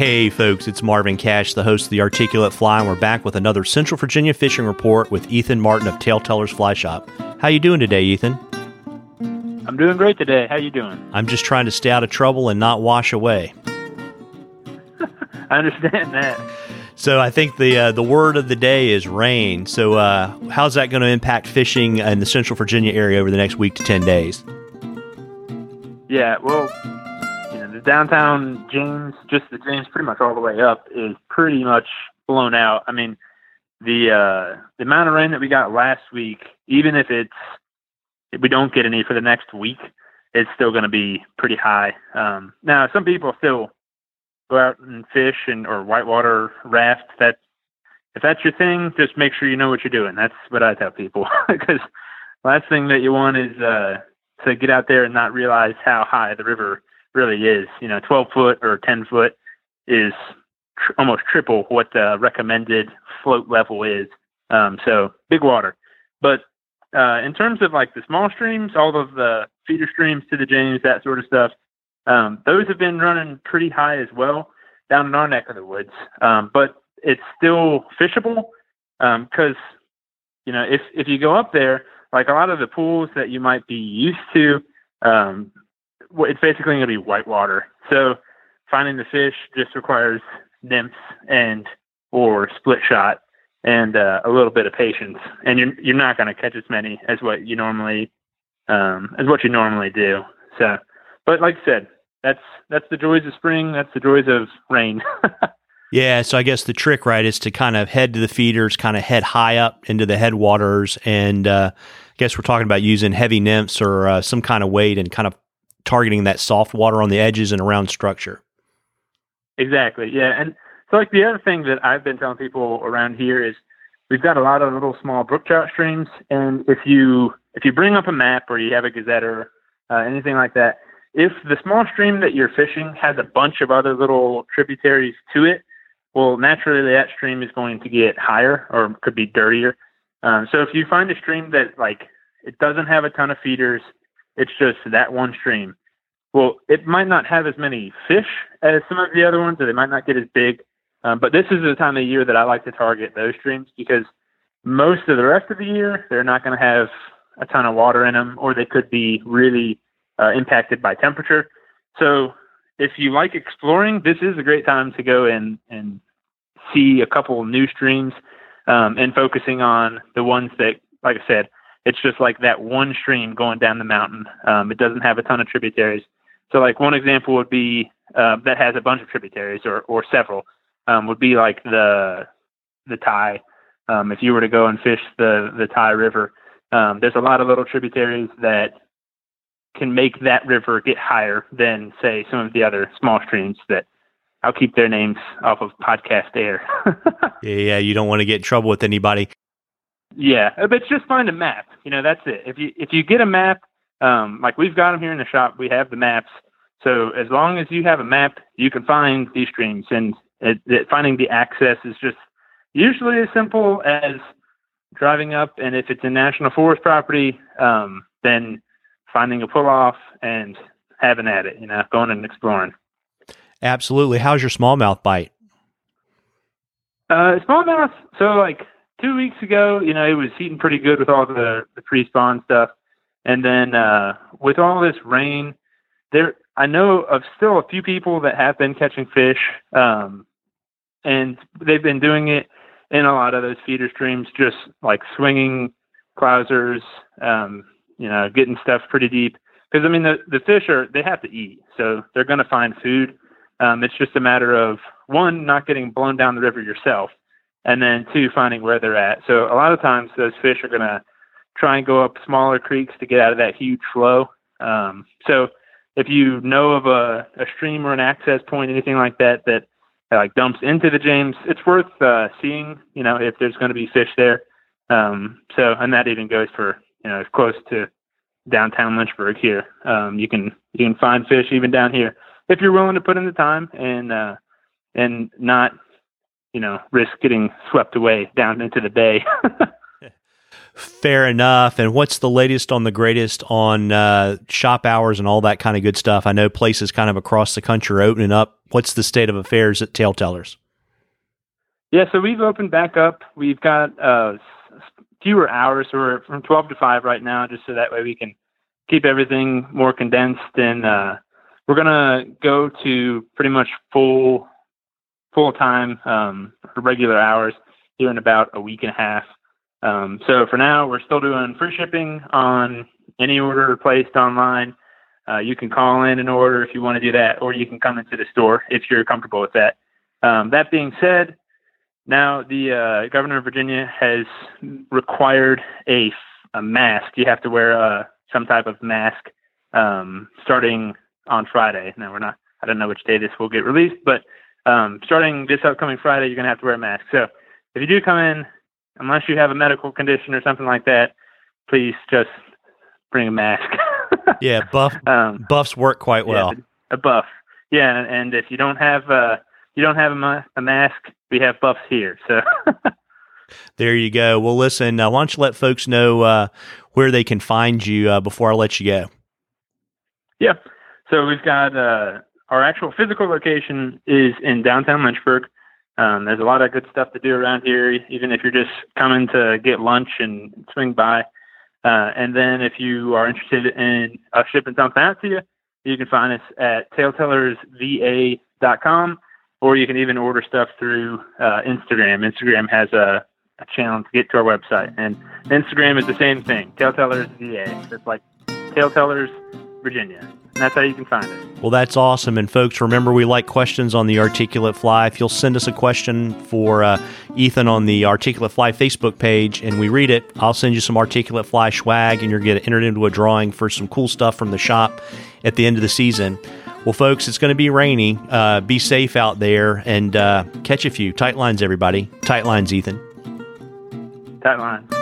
Hey, folks, it's Marvin Cash, the host of The Articulate Fly, and we're back with another Central Virginia fishing report with Ethan Martin of TaleTellers Fly Shop. How you doing today, Ethan? I'm doing great today. How you doing? I'm just trying to stay out of trouble and not wash away. I understand that. So I think the uh, the word of the day is rain. So uh, how's that going to impact fishing in the Central Virginia area over the next week to ten days? Yeah, well, the downtown James, just the James, pretty much all the way up, is pretty much blown out. I mean, the uh, the amount of rain that we got last week, even if it's if we don't get any for the next week, it's still going to be pretty high. Um, now, some people still go out and fish and or whitewater raft. That if that's your thing, just make sure you know what you're doing. That's what I tell people because last thing that you want is uh, to get out there and not realize how high the river really is. You know, 12 foot or 10 foot is tr- almost triple what the recommended float level is. Um, so big water. But uh, in terms of like the small streams, all of the feeder streams to the James, that sort of stuff, um, those have been running pretty high as well down in our neck of the woods. Um, but it's still fishable because um, you know if if you go up there, like a lot of the pools that you might be used to, um, it's basically going to be whitewater. So finding the fish just requires nymphs and or split shot and uh, a little bit of patience. And you're you're not going to catch as many as what you normally um, as what you normally do. So, but like I said, that's that's the joys of spring. That's the joys of rain. yeah. So I guess the trick, right, is to kind of head to the feeders, kind of head high up into the headwaters, and uh, I guess we're talking about using heavy nymphs or uh, some kind of weight and kind of targeting that soft water on the edges and around structure. Exactly. Yeah. And so like the other thing that I've been telling people around here is we've got a lot of little small brook trout streams and if you if you bring up a map or you have a gazetteer, uh, anything like that, if the small stream that you're fishing has a bunch of other little tributaries to it, well, naturally that stream is going to get higher or could be dirtier. Um, so if you find a stream that like it doesn't have a ton of feeders, it's just that one stream. Well, it might not have as many fish as some of the other ones, or they might not get as big. Um, but this is the time of year that I like to target those streams because most of the rest of the year they're not going to have a ton of water in them, or they could be really uh, impacted by temperature. So if you like exploring, this is a great time to go and and see a couple new streams um, and focusing on the ones that, like I said, it's just like that one stream going down the mountain. Um, it doesn't have a ton of tributaries. So like one example would be uh, that has a bunch of tributaries or or several um, would be like the the Tye. Um, if you were to go and fish the the Tye River, um, there's a lot of little tributaries that can make that river get higher than say some of the other small streams that I'll keep their names off of podcast air. yeah, yeah, you don't want to get in trouble with anybody. Yeah, but just find a map. You know, that's it. If you if you get a map, um, like we've got them here in the shop, we have the maps. So as long as you have a map, you can find these streams, and it, it, finding the access is just usually as simple as driving up, and if it's a national forest property, um, then finding a pull off and having at it. You know, going and exploring. Absolutely. How's your smallmouth bite? Uh, smallmouth. So like two weeks ago, you know, it was heating pretty good with all the, the pre-spawn stuff. And then uh, with all this rain, there I know of still a few people that have been catching fish, um, and they've been doing it in a lot of those feeder streams, just like swinging clousers, um, you know, getting stuff pretty deep. Because I mean, the the fish are they have to eat, so they're going to find food. Um, it's just a matter of one not getting blown down the river yourself, and then two, finding where they're at. So a lot of times those fish are going to try and go up smaller creeks to get out of that huge flow. Um, so if you know of a, a stream or an access point, anything like that, that like dumps into the James, it's worth uh, seeing, you know, if there's going to be fish there. Um, so, and that even goes for, you know, close to downtown Lynchburg here. Um, you can, you can find fish even down here if you're willing to put in the time and, uh, and not you know, risk getting swept away down into the bay. Fair enough. And what's the latest on the greatest on uh, shop hours and all that kind of good stuff? I know places kind of across the country are opening up. What's the state of affairs at TaleTellers? Yeah, so we've opened back up. We've got uh, fewer hours, so we're from 12 to 5 right now, just so that way we can keep everything more condensed. And uh, we're gonna go to pretty much full full time um, regular hours here in about a week and a half. Um, so for now, we're still doing free shipping on any order placed online. Uh, you can call in an order if you want to do that, or you can come into the store if you're comfortable with that. Um, that being said, now the uh, governor of Virginia has required a, a mask. You have to wear uh, some type of mask um, starting on Friday. Now we're not. I don't know which day this will get released, but um, starting this upcoming Friday, you're going to have to wear a mask. So if you do come in, unless you have a medical condition or something like that, please just bring a mask. yeah, buff um, buffs work quite well. Yeah, a buff. Yeah, and, and if you don't have uh, you don't have a, a mask, we have buffs here. So there you go. Well, listen, uh, why don't you let folks know uh, where they can find you uh, before I let you go? Yeah. So we've got uh, our actual physical location is in downtown Lynchburg. Um, there's a lot of good stuff to do around here, even if you're just coming to get lunch and swing by. Uh, and then if you are interested in us shipping something out to you, you can find us at taletellersva.com, or you can even order stuff through uh, Instagram. Instagram has a, a, channel to get to our website, and Instagram is the same thing, Taletellers VA. It's like Taletellers Virginia. And that's how you can find it. Well, that's awesome. And folks, remember we like questions on the Articulate Fly. If you'll send us a question for uh, Ethan on the Articulate Fly Facebook page and we read it, I'll send you some Articulate Fly swag and you're going to get entered into a drawing for some cool stuff from the shop at the end of the season. Well, folks, it's going to be rainy. Uh, be safe out there and uh, catch a few. Tight lines, everybody. Tight lines, Ethan. Tight lines.